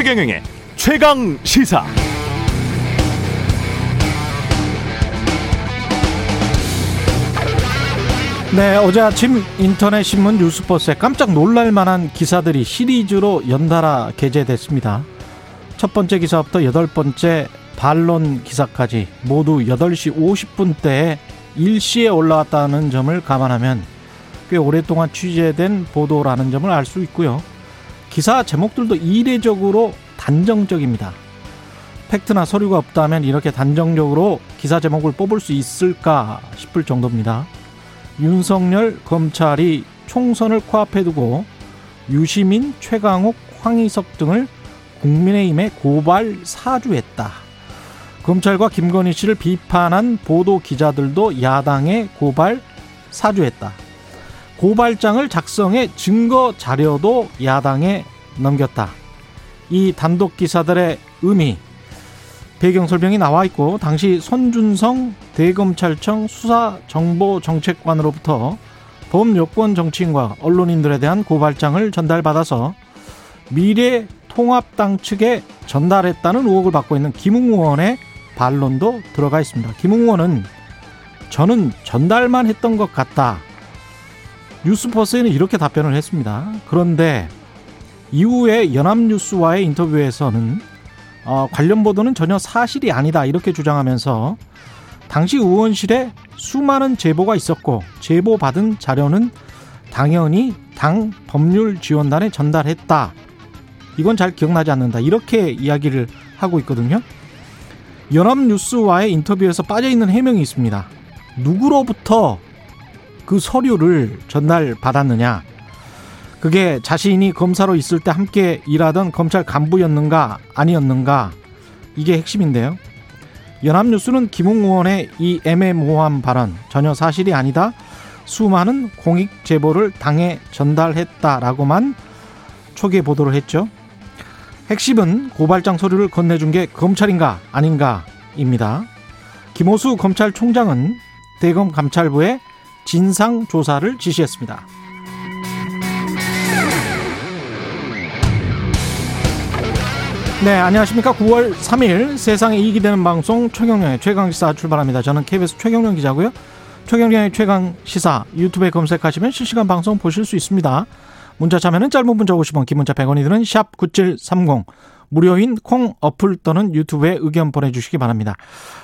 최경영의 최강 시사. 네, 어제 아침 인터넷 신문 뉴스버스에 깜짝 놀랄 만한 기사들이 시리즈로 연달아 게재됐습니다. 첫 번째 기사부터 여덟 번째 반론 기사까지 모두 8시 50분대에 일시에 올라왔다는 점을 감안하면 꽤 오랫동안 취재된 보도라는 점을 알 수 있고요. 기사 제목들도 이례적으로 단정적입니다. 팩트나 서류가 없다면 이렇게 단정적으로 기사 제목을 뽑을 수 있을까 싶을 정도입니다. 윤석열 검찰이 총선을 코앞에 두고 유시민, 최강욱, 황희석 등을 국민의힘에 고발 사주했다. 검찰과 김건희 씨를 비판한 보도 기자들도 야당에 고발 사주했다. 고발장을 작성해 증거 자료도 야당에 넘겼다. 이 단독 기사들의 의미, 배경 설명이 나와 있고 당시 손준성 대검찰청 수사정보정책관으로부터 범여권 정치인과 언론인들에 대한 고발장을 전달받아서 미래 통합당 측에 전달했다는 의혹을 받고 있는 김웅 의원의 반론도 들어가 있습니다. 김웅 의원은 저는 전달만 했던 것 같다. 뉴스버스에는 이렇게 답변을 했습니다. 그런데 이후에 연합뉴스와의 인터뷰에서는 어, 관련 보도는 전혀 사실이 아니다 이렇게 주장하면서 당시 의원실에 수많은 제보가 있었고 제보 받은 자료는 당연히 당 법률지원단에 전달했다. 이건 잘 기억나지 않는다. 이렇게 이야기를 하고 있거든요. 연합뉴스와의 인터뷰에서 빠져있는 해명이 있습니다. 누구로부터 그 서류를 전달받았느냐. 그게 자신이 검사로 있을 때 함께 일하던 검찰 간부였는가 아니었는가 이게 핵심인데요. 연합뉴스는 김웅 의원의 이 애매모호한 발언 전혀 사실이 아니다. 수많은 공익 제보를 당에 전달했다라고만 초기에 보도를 했죠. 핵심은 고발장 서류를 건네준 게 검찰인가 아닌가입니다. 김호수 검찰총장은 대검 감찰부에 진상 조사를 지시했습니다. 네, 안녕하십니까. 9월 3일 세상에 이익이 되는 방송 최경련의 최강시사 출발합니다. 저는 KBS 최경련 기자고요. 최경련의 최강시사 유튜브에 검색하시면 실시간 방송 보실 수 있습니다. 문자 참여는 짧은 문자 50원, 긴 문자 100원이 드는 샵 9730 무료인 콩 어플 또는 유튜브에 의견 보내주시기 바랍니다.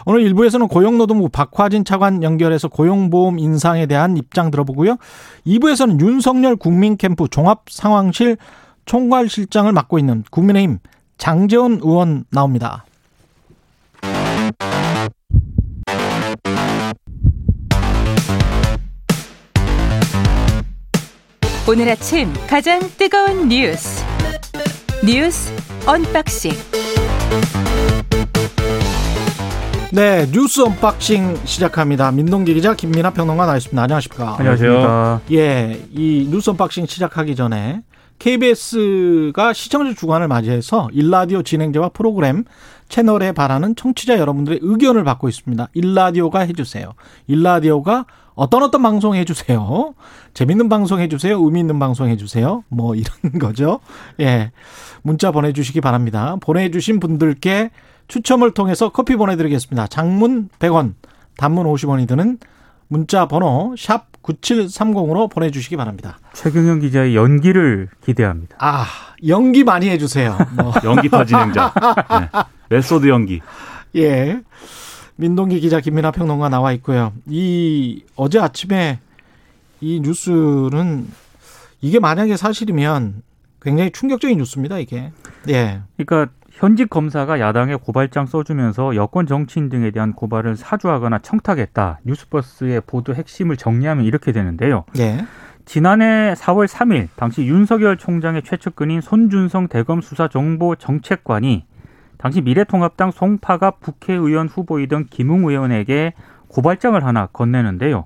오늘 1부에서는 고용노동부 박화진 차관 연결해서 고용보험 인상에 대한 입장 들어보고요. 2부에서는 윤석열 국민캠프 종합상황실 총괄실장을 맡고 있는 국민의힘 장재원 의원 나옵니다. 오늘 아침 가장 뜨거운 뉴스 뉴스 언박싱 네 뉴스 unboxing 시작합니다. 민동기 기자 김민아 평론가 나와있습니다. 안녕하십니까? 안녕하세요. 예, 이 뉴스 unboxing 시작하기 전에 KBS가 시청자 주간을 맞이해서 일라디오 진행자와 프로그램 채널에 바라는 청취자 여러분들의 의견을 받고 있습니다. 일라디오가 해주세요. 일라디오가 어떤 어떤 방송 해주세요. 재밌는 방송 해주세요. 의미 있는 방송 해주세요. 뭐 이런 거죠. 예. 문자 보내주시기 바랍니다. 보내주신 분들께 추첨을 통해서 커피 보내드리겠습니다. 장문 100원, 단문 50원이 드는 문자 번호 샵 9730으로 보내주시기 바랍니다. 최경영 기자의 연기를 기대합니다. 아, 연기 많이 해주세요. 뭐. 연기파 진행자. 네. method 연기. 예. 민동기 기자 김민아 평론가 나와 있고요. 이 어제 아침에 이 뉴스는 이게 만약에 사실이면 굉장히 충격적인 뉴스입니다. 이게. 예. 그러니까 현직 검사가 야당에 고발장 써주면서 여권 정치인 등에 대한 고발을 사주하거나 청탁했다. 뉴스버스의 보도 핵심을 정리하면 이렇게 되는데요. 예. 지난해 4월 3일 당시 윤석열 총장의 최측근인 손준성 대검 수사 정보 정책관이 당시 미래통합당 송파갑 국회의원 후보이던 김웅 의원에게 고발장을 하나 건네는데요.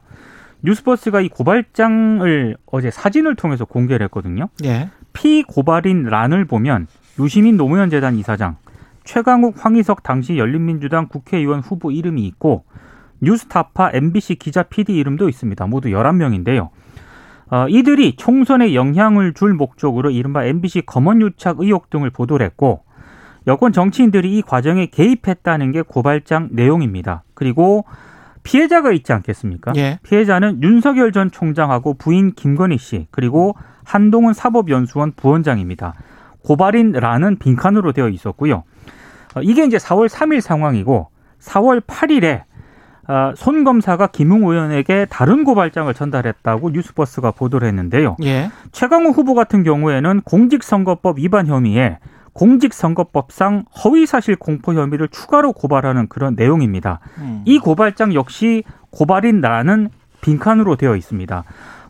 뉴스버스가 이 고발장을 어제 사진을 통해서 공개를 했거든요. 예. 피고발인 란을 보면 유시민 노무현 재단 이사장, 최강욱 황희석 당시 열린민주당 국회의원 후보 이름이 있고 뉴스타파 MBC 기자 PD 이름도 있습니다. 모두 11명인데요. 어, 이들이 총선에 영향을 줄 목적으로 이른바 MBC 검언유착 의혹 등을 보도를 했고 여권 정치인들이 이 과정에 개입했다는 게 고발장 내용입니다. 그리고 피해자가 있지 않겠습니까? 예. 피해자는 윤석열 전 총장하고 부인 김건희 씨 그리고 한동훈 사법연수원 부원장입니다. 고발인라는 빈칸으로 되어 있었고요. 어, 이게 이제 4월 3일 상황이고 4월 8일에 어, 손 검사가 김웅 의원에게 다른 고발장을 전달했다고 뉴스버스가 보도를 했는데요. 예. 최강우 후보 같은 경우에는 공직선거법 위반 혐의에 공직선거법상 허위사실 공포 혐의를 추가로 고발하는 그런 내용입니다. 음. 이 고발장 역시 고발인라는 빈칸으로 되어 있습니다.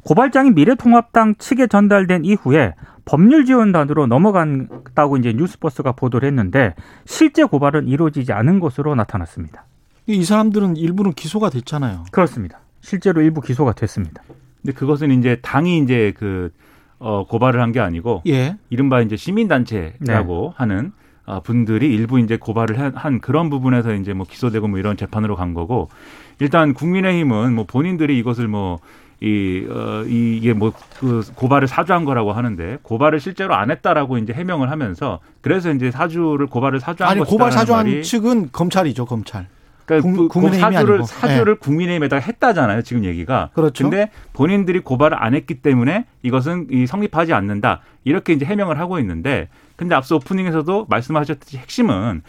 고발장이 미래통합당 측에 전달된 이후에 법률지원단으로 넘어갔다고 이제 뉴스버스가 보도를 했는데 실제 고발은 이루어지지 않은 것으로 나타났습니다. 이 사람들은 일부는 기소가 됐잖아요. 그렇습니다. 실제로 일부 기소가 됐습니다. 근데 그것은 이제 당이 이제 그 어, 고발을 한 게 아니고 예. 이른바 이제 시민단체라고 하는 아, 분들이 일부 이제 고발을 한- 한 그런 부분에서 이제 뭐 기소되고 뭐 이런 재판으로 간 거고 일단 국민의힘은 뭐 본인들이 이것을 뭐 이, 어, 이- 이게 뭐, 그, 고발을 사주한 거라고 하는데, 고발을 실제로 안 했다라고 이제 해명을 하면서, 그래서 이제 사주를, 고발을 사주한 아니 것이다라는 고발 사주한 측은 검찰이죠, 검찰. 그러니까 국- 국민의힘이 사주를 아니고. 예. 사주를 국민의힘에다가 했다잖아요. 지금 얘기가. 그렇죠. 근데 본인들이 고발을 안 했기 때문에 이것은 이 성립하지 않는다. 이렇게 이제 해명을 하고 있는데 근데 앞서 오프닝에서도 말씀하셨듯이 핵심은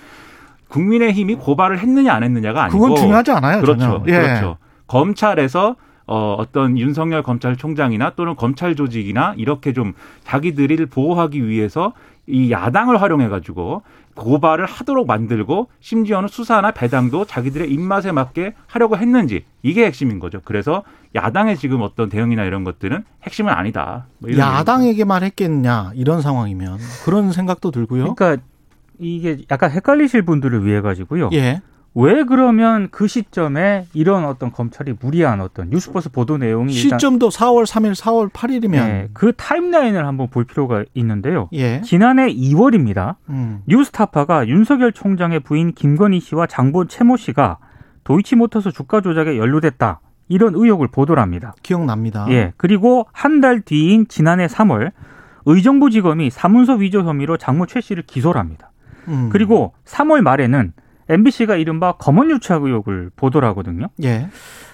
국민의힘이 고발을 했느냐 안 했느냐가 아니고 그건 중요하지 않아요, 그렇죠. 예. 그렇죠. 검찰에서 어, 어떤 윤석열 검찰총장이나 또는 검찰 조직이나 이렇게 좀 자기들을 보호하기 위해서 이 야당을 활용해 가지고 고발을 하도록 만들고 심지어는 수사나 배당도 자기들의 입맛에 맞게 하려고 했는지 이게 핵심인 거죠. 그래서 야당의 지금 어떤 대응이나 이런 것들은 핵심은 아니다. 뭐. 야당에게만 했겠냐 이런 상황이면 그런 생각도 들고요. 그러니까 이게 약간 헷갈리실 분들을 위해 가지고요. 예. 왜 그러면 그 시점에 이런 어떤 검찰이 무리한 어떤 뉴스버스 보도 내용이 시점도 4월 3일, 4월 8일이면 네, 그 타임라인을 한번 볼 필요가 있는데요. 예. 지난해 2월입니다. 음. 뉴스타파가 윤석열 총장의 부인 김건희 씨와 장본 최모 씨가 도이치모터스 주가 조작에 연루됐다. 이런 의혹을 보도를 합니다. 기억납니다. 예. 그리고 한 달 뒤인 지난해 3월 의정부지검이 사문서 위조 혐의로 장모 최 씨를 기소를 합니다. 음. 그리고 3월 말에는 MBC가 이른바 검언 유착 의혹을 보도를 하거든요. 예.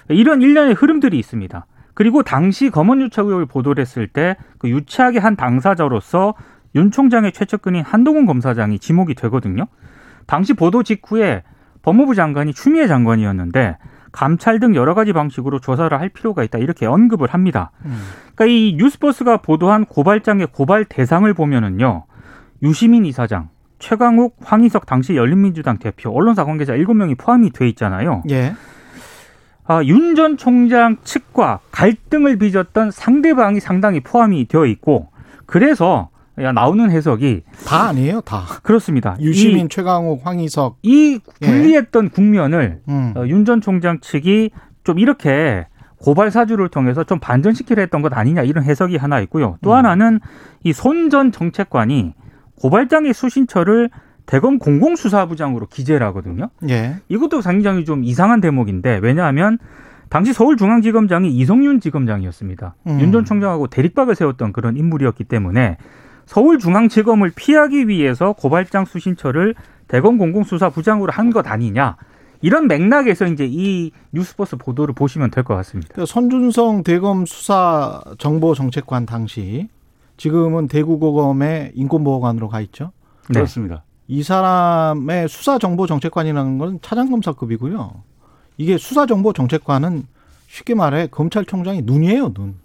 이런 일련의 흐름들이 있습니다. 그리고 당시 검언 유착 의혹을 보도를 했을 때 그 유착의 한 당사자로서 윤 총장의 최측근인 한동훈 검사장이 지목이 되거든요. 당시 보도 직후에 법무부 장관이 추미애 장관이었는데 감찰 등 여러 가지 방식으로 조사를 할 필요가 있다 이렇게 언급을 합니다. 음. 그러니까 이 뉴스버스가 보도한 고발장의 고발 대상을 보면은요. 유시민 이사장, 최강욱, 황희석 당시 열린민주당 대표, 언론사 관계자 7명이 포함이 돼 있잖아요. 예. 아, 윤 전 총장 측과 갈등을 빚었던 상대방이 상당히 포함이 되어 있고 그래서 야, 나오는 해석이 다 아니에요, 다. 그렇습니다. 유시민, 최강욱, 황희석. 이, 이 분리했던 국면을 음. 어, 윤전 총장 측이 좀 이렇게 고발 사주를 통해서 좀 반전시키려 했던 것 아니냐 이런 해석이 하나 있고요. 또 음. 하나는 이 손 전 정책관이 고발장의 수신처를 대검 공공수사부장으로 기재를 하거든요. 예. 이것도 굉장히 좀 이상한 대목인데 왜냐하면 당시 서울중앙지검장이 이성윤 지검장이었습니다. 음. 윤전 총장하고 대립각을 세웠던 그런 인물이었기 때문에 서울중앙지검을 피하기 위해서 고발장 수신처를 대검 공공수사부장으로 한 것 아니냐 이런 맥락에서 이제 이 뉴스버스 보도를 보시면 될 것 같습니다. 그 손준성 대검 수사 정보 정책관 당시 지금은 대구고검의 인권보호관으로 가 있죠. 네. 그렇습니다. 이 사람의 수사 정보 정책관이라는 건 차장검사급이고요. 이게 수사 정보 정책관은 쉽게 말해 검찰총장이 눈이에요, 눈.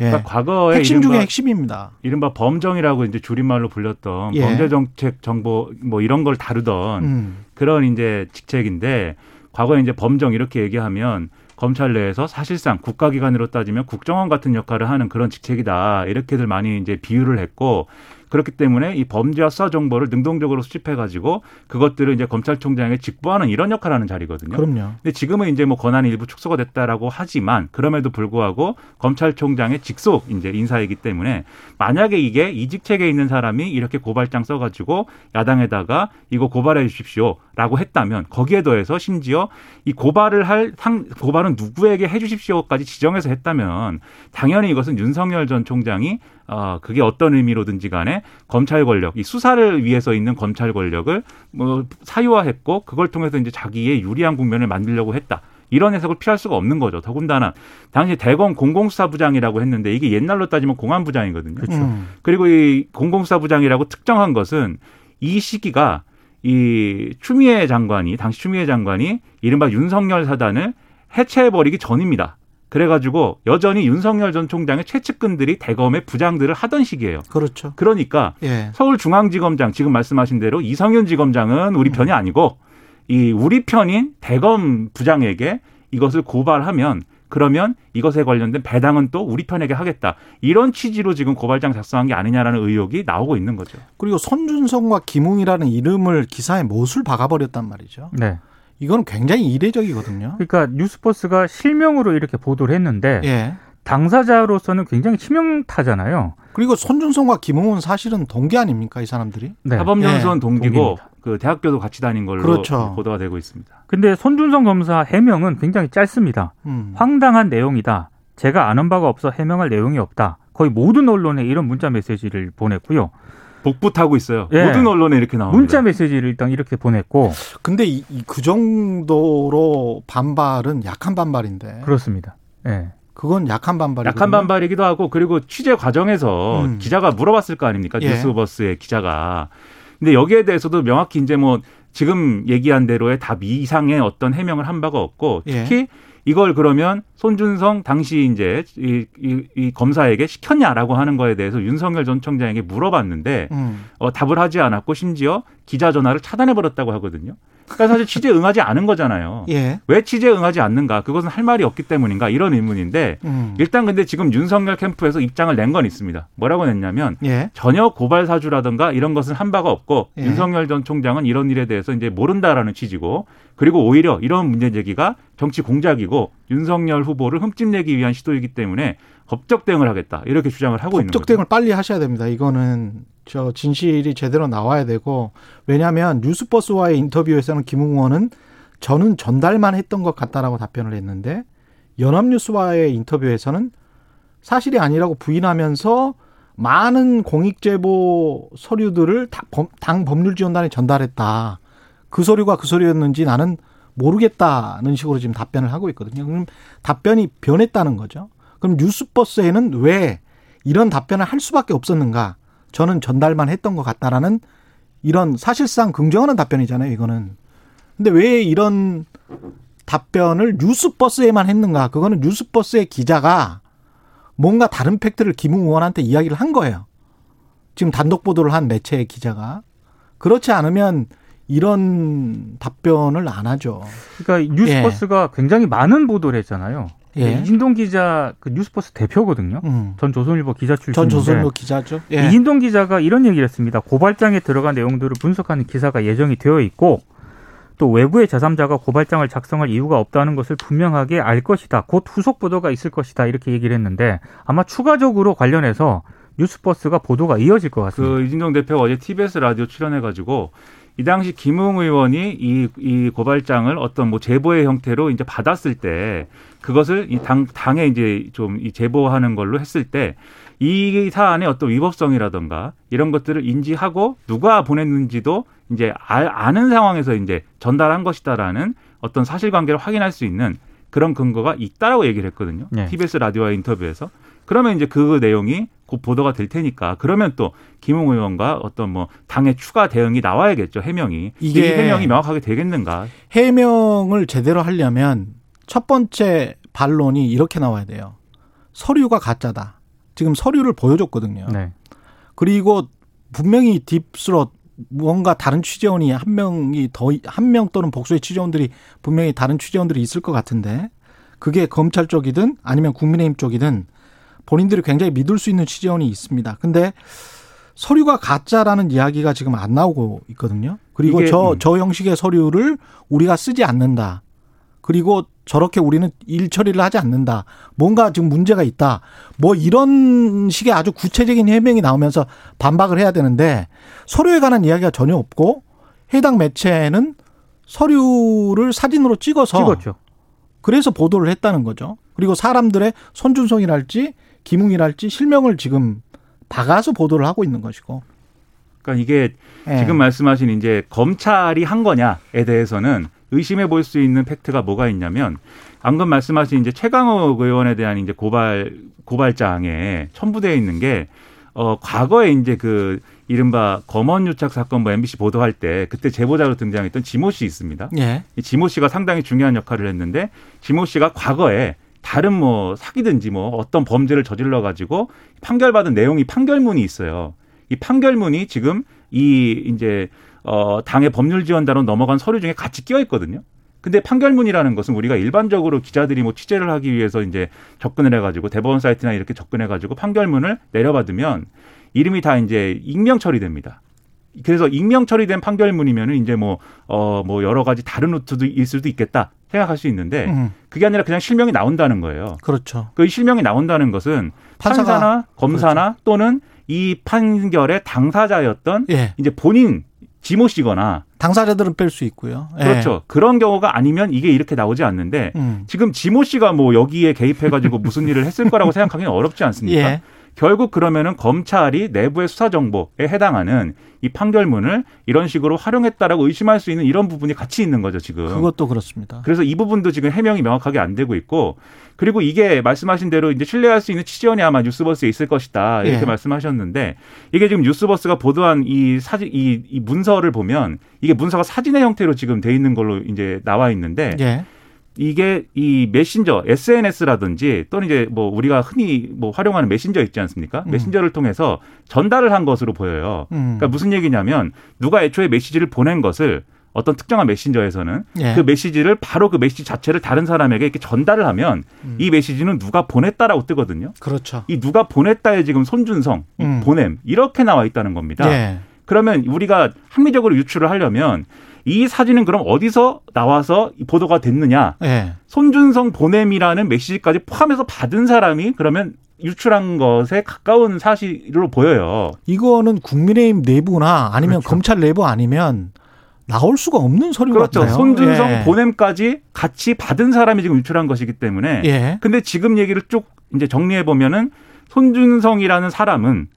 예. 그러니까 과거에 핵심 중에 이른바, 핵심입니다. 이른바 범정이라고 이제 줄임말로 불렸던 예. 범죄 정책 정보 뭐 이런 걸 다루던 음. 그런 이제 직책인데 과거에 이제 범정 이렇게 얘기하면 검찰 내에서 사실상 국가기관으로 따지면 국정원 같은 역할을 하는 그런 직책이다. 이렇게들 많이 이제 비유를 했고 그렇기 때문에 이 범죄와 수사 정보를 능동적으로 수집해 가지고 그것들을 이제 검찰총장에 직보하는 이런 역할을 하는 자리거든요. 그럼요. 근데 지금은 이제 뭐 권한이 일부 축소가 됐다라고 하지만 그럼에도 불구하고 검찰총장의 직속 이제 인사이기 때문에 만약에 이게 이 직책에 있는 사람이 이렇게 고발장 써가지고 야당에다가 이거 고발해 주십시오라고 했다면 거기에 더해서 심지어 이 고발을 할 상, 고발은 누구에게 해 주십시오까지 지정해서 했다면 당연히 이것은 윤석열 전 총장이 어, 그게 어떤 의미로든지 간에 검찰 권력, 이 수사를 위해서 있는 검찰 권력을 뭐 사유화했고 그걸 통해서 이제 자기의 유리한 국면을 만들려고 했다. 이런 해석을 피할 수가 없는 거죠. 더군다나 당시 대검 공공수사부장이라고 했는데 이게 옛날로 따지면 공안부장이거든요. 음. 그리고 이 공공수사부장이라고 특정한 것은 이 시기가 이 추미애 장관이 당시 추미애 장관이 이른바 윤석열 사단을 해체해버리기 전입니다. 그래가지고 여전히 윤석열 전 총장의 최측근들이 대검의 부장들을 하던 시기예요. 그렇죠. 그러니까 예. 서울중앙지검장 지금 말씀하신 대로 이성윤 지검장은 음. 우리 편이 아니고 이 우리 편인 대검 부장에게 이것을 고발하면 그러면 이것에 관련된 배당은 또 우리 편에게 하겠다. 이런 취지로 지금 고발장 작성한 게 아니냐라는 의혹이 나오고 있는 거죠. 그리고 손준성과 김웅이라는 이름을 기사에 못을 박아버렸단 말이죠. 네. 이건 굉장히 이례적이거든요. 그러니까 뉴스버스가 실명으로 이렇게 보도를 했는데 예. 당사자로서는 굉장히 치명타잖아요. 그리고 손준성과 김웅은 사실은 동기 아닙니까 이 사람들이? 네. 사법연수원 예, 동기고 동기입니다. 그 대학교도 같이 다닌 걸로 그렇죠. 보도가 되고 있습니다. 근데 손준성 검사 해명은 굉장히 짧습니다. 음. 황당한 내용이다. 제가 아는 바가 없어 해명할 내용이 없다. 거의 모든 언론에 이런 문자 메시지를 보냈고요. 복붙하고 있어요. 예. 모든 언론에 이렇게 나옵니다. 문자 메시지를 일단 이렇게 보냈고 근데 이, 이- 그 정도로 반발은 약한 반발인데. 그렇습니다. 예. 그건 약한 반발이거든요. 약한 반발이기도 하고 그리고 취재 과정에서 음. 기자가 물어봤을 거 아닙니까 예. 뉴스버스의 기자가 근데 여기에 대해서도 명확히 이제 뭐 지금 얘기한 대로의 답 이상의 어떤 해명을 한 바가 없고 예. 특히 이걸 그러면 손준성 당시 이제 이, 이, 이 검사에게 시켰냐라고 하는 거에 대해서 윤석열 전 총장에게 물어봤는데 음. 어, 답을 하지 않았고 심지어 기자 전화를 차단해 버렸다고 하거든요. 그러니까 사실 취재 응하지 않은 거잖아요. 예. 왜 취재 응하지 않는가? 그것은 할 말이 없기 때문인가? 이런 의문인데 음. 일단 근데 지금 윤석열 캠프에서 입장을 낸 건 있습니다. 뭐라고 냈냐면 예. 전혀 고발 사주라든가 이런 것은 한 바가 없고 예. 윤석열 전 총장은 이런 일에 대해서 이제 모른다라는 취지고 그리고 오히려 이런 문제 제기가 정치 공작이고 윤석열 후보를 흠집내기 위한 시도이기 때문에 법적 대응을 하겠다 이렇게 주장을 하고 있는 법적 거죠. 대응을 빨리 하셔야 됩니다. 이거는 저 진실이 제대로 나와야 되고 왜냐하면 뉴스버스와의 인터뷰에서는 김웅 의원은 저는 전달만 했던 것 같다라고 답변을 했는데 연합뉴스와의 인터뷰에서는 사실이 아니라고 부인하면서 많은 공익제보 서류들을 당 법률지원단에 전달했다. 그 서류가 그 서류였는지 나는 모르겠다는 식으로 지금 답변을 하고 있거든요. 그럼 답변이 변했다는 거죠. 그럼 뉴스버스에는 왜 이런 답변을 할 수밖에 없었는가? 저는 전달만 했던 것 같다라는 이런 사실상 긍정하는 답변이잖아요, 이거는. 근데 왜 이런 답변을 뉴스버스에만 했는가? 그거는 뉴스버스의 기자가 뭔가 다른 팩트를 김웅 의원한테 이야기를 한 거예요. 지금 단독 보도를 한 매체의 기자가. 그렇지 않으면 이런 답변을 안 하죠. 그러니까 뉴스버스가 굉장히 많은 보도를 했잖아요. 예. 이진동 기자 그 뉴스버스 대표거든요. 음. 전 조선일보 기자 출신인데 전 조선일보 기자죠. 예. 이진동 기자가 이런 얘기를 했습니다. 고발장에 들어간 내용들을 분석하는 기사가 예정이 되어 있고 또 외부의 제3자가 고발장을 작성할 이유가 없다는 것을 분명하게 알 것이다. 곧 후속 보도가 있을 것이다. 이렇게 얘기를 했는데 아마 추가적으로 관련해서 뉴스버스가 보도가 이어질 것 같습니다. 그 이진동 대표가 어제 TBS 라디오 출연해가지고 이 당시 김웅 의원이 이, 이 고발장을 어떤 뭐 제보의 형태로 이제 받았을 때 그것을 이 당, 당에 이제 좀 이 제보하는 걸로 했을 때 이 사안의 어떤 위법성이라든가 이런 것들을 인지하고 누가 보냈는지도 이제 알, 아는 상황에서 이제 전달한 것이다라는 어떤 사실관계를 확인할 수 있는 그런 근거가 있다라고 얘기를 했거든요. 네. TBS 라디오와의 인터뷰에서. 그러면 이제 그 내용이 곧 보도가 될 테니까 그러면 또 김웅 의원과 어떤 뭐 당의 추가 대응이 나와야겠죠 해명이 이게- 이 해명이 명확하게 되겠는가 해명을 제대로 하려면 첫 번째 반론이 이렇게 나와야 돼요. 서류가 가짜다. 지금 서류를 보여줬거든요. 네. 그리고 분명히 딥스롯 뭔가 다른 취재원이 한 명이 더 한 명 또는 복수의 취재원들이 분명히 다른 취재원들이 있을 것 같은데 그게 검찰 쪽이든 아니면 국민의힘 쪽이든 본인들이 굉장히 믿을 수 있는 취재원이 있습니다. 근데 서류가 가짜라는 이야기가 지금 안 나오고 있거든요. 그리고 이게, 저, 음. 저 형식의 서류를 우리가 쓰지 않는다. 그리고 저렇게 우리는 일 처리를 하지 않는다. 뭔가 지금 문제가 있다. 뭐 이런 식의 아주 구체적인 해명이 나오면서 반박을 해야 되는데 서류에 관한 이야기가 전혀 없고 해당 매체는 서류를 사진으로 찍어서 찍었죠. 그래서 보도를 했다는 거죠. 그리고 사람들의 손준성이랄지 김웅이랄지 실명을 지금 박아서 보도를 하고 있는 것이고. 그러니까 이게 예. 지금 말씀하신 이제 검찰이 한 거냐에 대해서는 의심해 볼 수 있는 팩트가 뭐가 있냐면 방금 말씀하신 이제 최강욱 의원에 대한 이제 고발 고발장에 첨부되어 있는 게 어, 과거에 이제 그 이른바 검언 유착 사건 뭐 MBC 보도할 때 그때 제보자로 등장했던 지모 씨 있습니다. 예. 이 지모 씨가 상당히 중요한 역할을 했는데 지모 씨가 과거에 다른 뭐 사기든지 뭐 어떤 범죄를 저질러 가지고 판결받은 내용이 판결문이 있어요. 이 판결문이 지금 이 이제 어 당의 법률 지원단으로 넘어간 서류 중에 같이 끼어 있거든요. 근데 판결문이라는 것은 우리가 일반적으로 기자들이 뭐 취재를 하기 위해서 이제 접근을 해가지고 대법원 사이트나 이렇게 접근해가지고 판결문을 내려받으면 이름이 다 이제 익명 처리됩니다. 그래서 익명 처리된 판결문이면은 이제 뭐, 어, 뭐 여러 가지 다른 루트도 있을 수도 있겠다 생각할 수 있는데 음, 그게 아니라 그냥 실명이 나온다는 거예요. 그렇죠. 그 실명이 나온다는 것은 판사가- 판사나 검사나 또는 이 판결의 당사자였던 예. 이제 본인 지모 씨거나 당사자들은 뺄 수 있고요. 예. 그렇죠. 그런 경우가 아니면 이게 이렇게 나오지 않는데 음. 지금 지모 씨가 뭐 여기에 개입해가지고 무슨 일을 했을 거라고 생각하기는 어렵지 않습니까? 예. 결국 그러면은 검찰이 내부의 수사 정보에 해당하는 이 판결문을 이런 식으로 활용했다라고 의심할 수 있는 이런 부분이 같이 있는 거죠 지금. 그것도 그렇습니다. 그래서 이 부분도 지금 해명이 명확하게 안 되고 있고 그리고 이게 말씀하신 대로 이제 신뢰할 수 있는 취재원이 아마 뉴스버스에 있을 것이다 이렇게 예. 말씀하셨는데 이게 지금 뉴스버스가 보도한 이 사진 이, 이 문서를 보면 이게 문서가 사진의 형태로 지금 돼 있는 걸로 이제 나와 있는데 예. 이게 이 메신저 SNS라든지 또는 이제 뭐 우리가 흔히 뭐 활용하는 메신저 있지 않습니까? 음. 메신저를 통해서 전달을 한 것으로 보여요. 음. 그러니까 무슨 얘기냐면 누가 애초에 메시지를 보낸 것을 어떤 특정한 메신저에서는 예. 그 메시지를 바로 그 메시지 자체를 다른 사람에게 이렇게 전달을 하면 음. 이 메시지는 누가 보냈다라고 뜨거든요. 그렇죠. 이 누가 보냈다에 지금 손준성, 이 음. 보냄 이렇게 나와 있다는 겁니다. 예. 그러면 우리가 합리적으로 유추를 하려면 이 사진은 그럼 어디서 나와서 이 보도가 됐느냐? 예. 손준성 보냄이라는 메시지까지 포함해서 받은 사람이 그러면 유출한 것에 가까운 사실로 보여요. 이거는 국민의힘 내부나 아니면 그렇죠. 검찰 내부 아니면 나올 수가 없는 서류 그렇죠. 같아요. 손준성 예. 보냄까지 같이 받은 사람이 지금 유출한 것이기 때문에. 예. 근데 지금 얘기를 쭉 이제 정리해 보면은 손준성이라는 사람은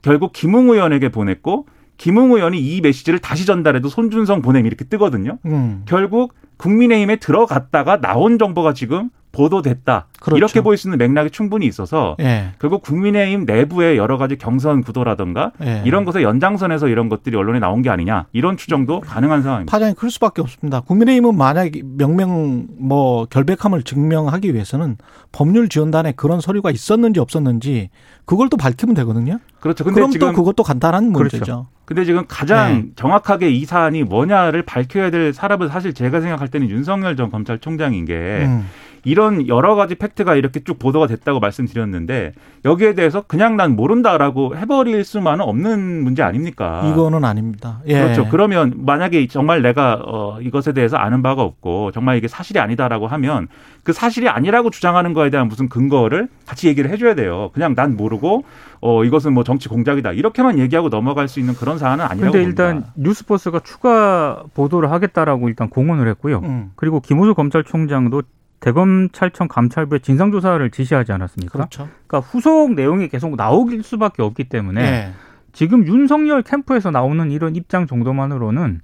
결국 김웅 의원에게 보냈고 김웅 의원이 이 메시지를 다시 전달해도 손준성 보냄 이렇게 뜨거든요. 음. 결국 국민의힘에 들어갔다가 나온 정보가 지금 보도됐다. 그렇죠. 이렇게 보일 수 있는 맥락이 충분히 있어서 예. 결국 국민의힘 내부의 여러 가지 경선 구도라든가 예. 이런 것의 연장선에서 이런 것들이 언론에 나온 게 아니냐 이런 추정도 가능한 상황입니다. 파장이 클 수밖에 없습니다. 국민의힘은 만약 명명 뭐 결백함을 증명하기 위해서는 법률 지원단에 그런 서류가 있었는지 없었는지 그걸 또 밝히면 되거든요. 그렇죠. 근데 그럼 또 그것도 간단한 그렇죠. 문제죠. 근데 지금 가장 네. 정확하게 이 사안이 뭐냐를 밝혀야 될 사람은 사실 제가 생각할 때는 윤석열 전 검찰총장인 게 음. 이런 여러 가지 팩트가 이렇게 쭉 보도가 됐다고 말씀드렸는데 여기에 대해서 그냥 난 모른다라고 해버릴 수만은 없는 문제 아닙니까? 이거는 아닙니다. 예. 그렇죠. 그러면 만약에 정말 내가 어 이것에 대해서 아는 바가 없고 정말 이게 사실이 아니다라고 하면 그 사실이 아니라고 주장하는 거에 대한 무슨 근거를 같이 얘기를 해줘야 돼요. 그냥 난 모르고 어 이것은 뭐 정치 공작이다 이렇게만 얘기하고 넘어갈 수 있는 그런 사안은 아니라고 근데 봅니다. 일단 뉴스버스가 추가 보도를 하겠다라고 일단 공언을 했고요. 음. 그리고 김호수 검찰총장도 대검찰청 감찰부에 진상조사를 지시하지 않았습니까? 그렇죠. 그러니까 후속 내용이 계속 나오길 수밖에 없기 때문에 예. 지금 윤석열 캠프에서 나오는 이런 입장 정도만으로는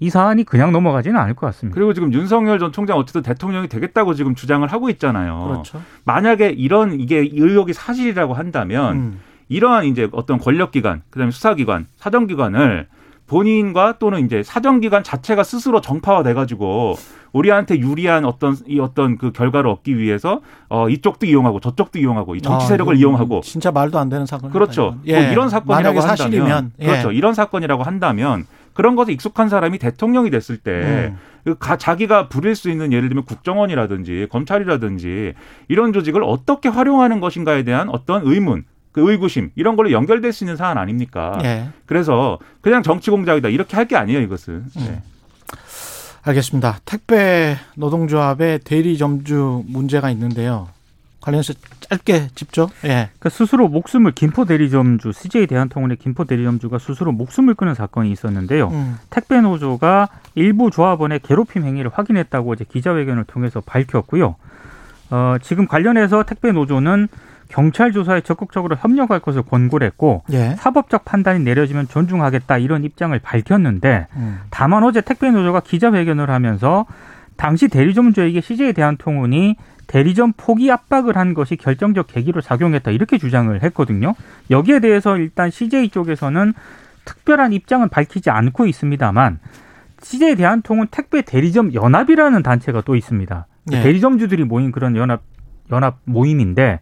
이 사안이 그냥 넘어가지는 않을 것 같습니다. 그리고 지금 윤석열 전 총장 어쨌든 대통령이 되겠다고 지금 주장을 하고 있잖아요. 그렇죠. 만약에 이런 이게 의혹이 사실이라고 한다면 음. 이러한 이제 어떤 권력기관, 그다음에 수사기관, 사정기관을 본인과 또는 이제 사정기관 자체가 스스로 정파화돼 가지고 우리한테 유리한 어떤 이 어떤 그 결과를 얻기 위해서 어 이쪽도 이용하고 저쪽도 이용하고 이 정치 아, 세력을 이건 이용하고 진짜 말도 안 되는 사건. 그렇죠. 뭐 이런 사건이라고 한다면 사실이면 예. 그렇죠. 이런 사건이라고 한다면 그런 것에 익숙한 사람이 대통령이 됐을 때 음. 그 가- 자기가 부릴 수 있는 예를 들면 국정원이라든지 검찰이라든지 이런 조직을 어떻게 활용하는 것인가에 대한 어떤 의문, 그 의구심 이런 걸로 연결될 수 있는 사안 아닙니까? 예. 그래서 그냥 정치 공작이다 이렇게 할 게 아니에요 이것은. 네. 음. 알겠습니다. 택배 노동조합의 대리 점주 문제가 있는데요. 관련해서 짧게 짚죠. 예. 그러니까 스스로 목숨을 김포 대리점주 CJ 대한통운의 김포 대리점주가 스스로 목숨을 끊은 사건이 있었는데요. 음. 택배 노조가 일부 조합원의 괴롭힘 행위를 확인했다고 이제 기자회견을 통해서 밝혔고요. 어, 지금 관련해서 택배 노조는 경찰 조사에 적극적으로 협력할 것을 권고를 했고 예. 사법적 판단이 내려지면 존중하겠다 이런 입장을 밝혔는데 음. 다만 어제 택배 노조가 기자회견을 하면서 당시 대리점주에게 CJ 대한통운이 대리점 포기 압박을 한 것이 결정적 계기로 작용했다 이렇게 주장을 했거든요. 여기에 대해서 일단 CJ 쪽에서는 특별한 입장은 밝히지 않고 있습니다만 CJ 대한통운 택배 대리점 연합이라는 단체가 또 있습니다. 네. 대리점주들이 모인 그런 연합 연합 모임인데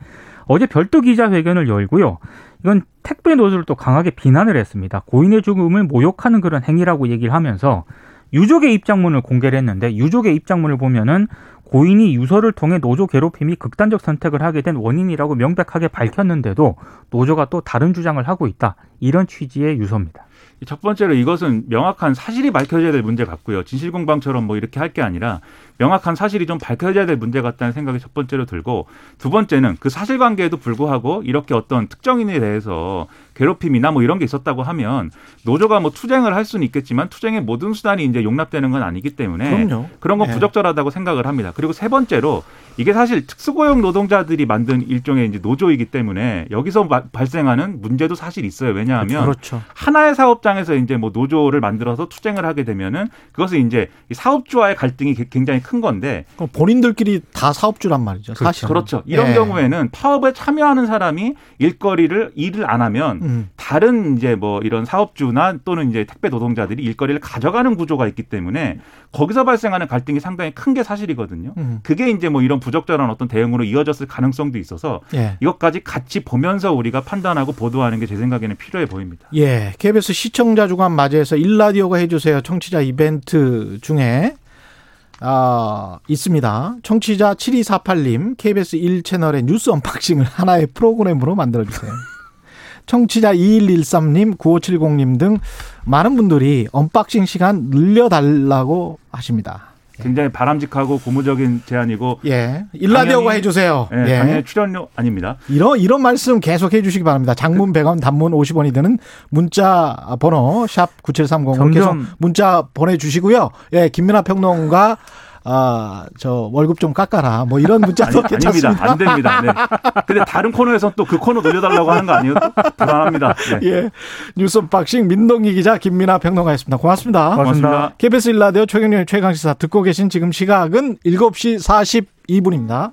어제 별도 기자회견을 열고요. 이건 택배 노조를 또 강하게 비난을 했습니다. 고인의 죽음을 모욕하는 그런 행위라고 얘기를 하면서 유족의 입장문을 공개를 했는데 유족의 입장문을 보면은 고인이 유서를 통해 노조 괴롭힘이 극단적 선택을 하게 된 원인이라고 명백하게 밝혔는데도 노조가 또 다른 주장을 하고 있다. 이런 취지의 유서입니다. 첫 번째로 이것은 명확한 사실이 밝혀져야 될 문제 같고요. 진실공방처럼 뭐 이렇게 할 게 아니라 명확한 사실이 좀 밝혀져야 될 문제 같다는 생각이 첫 번째로 들고 두 번째는 그 사실관계에도 불구하고 이렇게 어떤 특정인에 대해서 괴롭힘이나 뭐 이런 게 있었다고 하면 노조가 뭐 투쟁을 할 수는 있겠지만 투쟁의 모든 수단이 이제 용납되는 건 아니기 때문에 그럼요. 그런 건 예. 부적절하다고 생각을 합니다. 그리고 세 번째로 이게 사실 특수고용 노동자들이 만든 일종의 이제 노조이기 때문에 여기서 마- 발생하는 문제도 사실 있어요. 왜냐하면 그렇죠. 하나의 사업장에서 이제 뭐 노조를 만들어서 투쟁을 하게 되면은 그것은 이제 이 사업주와의 갈등이 게- 굉장히 큰 건데 본인들끼리 다 사업주란 말이죠. 사실. 그렇죠. 이런 예. 경우에는 파업에 참여하는 사람이 일거리를 일을 안 하면 음. 다른 이제 뭐 이런 사업주나 또는 이제 택배 노동자들이 일거리를 가져가는 구조가 있기 때문에 거기서 발생하는 갈등이 상당히 큰 게 사실이거든요. 음. 그게 이제 뭐 이런 부적절한 어떤 대응으로 이어졌을 가능성도 있어서 예. 이것까지 같이 보면서 우리가 판단하고 보도하는 게 제 생각에는 필요해 보입니다. 예. KBS 시청자 주간 맞이해서 일라디오가 해주세요. 청취자 이벤트 중에 아, 있습니다. 청취자 7248님, KBS 1채널의 뉴스 unboxing을 하나의 프로그램으로 만들어주세요. 청취자 2113님, 9570님 등 많은 분들이 unboxing 시간 늘려달라고 하십니다. 굉장히 바람직하고 고무적인 제안이고 예. 일라디오가 해주세요. 예, 예. 당연히 출연료 아닙니다. 이런 이런 말씀 계속 해주시기 바랍니다. 장문 100원, 단문 50원이 드는 문자 번호 샵 9730으로 계속 점점- 문자 보내주시고요. 예, 김민아 평론가 아, 저 월급 좀 깎아라. 뭐 이런 문자도 아니, 괜찮습니다. 아닙니다. 안 됩니다. 네. 근데 다른 코너에서 또 그 코너 돌려달라고 하는 거 아니에요? 불안합니다. 네. 예. 뉴스 unboxing 민동기 기자 김민아 평론가였습니다. 고맙습니다. 고맙습니다. KBS 일라디오 최경영의 최강시사 듣고 계신 지금 시각은 7시 42분입니다.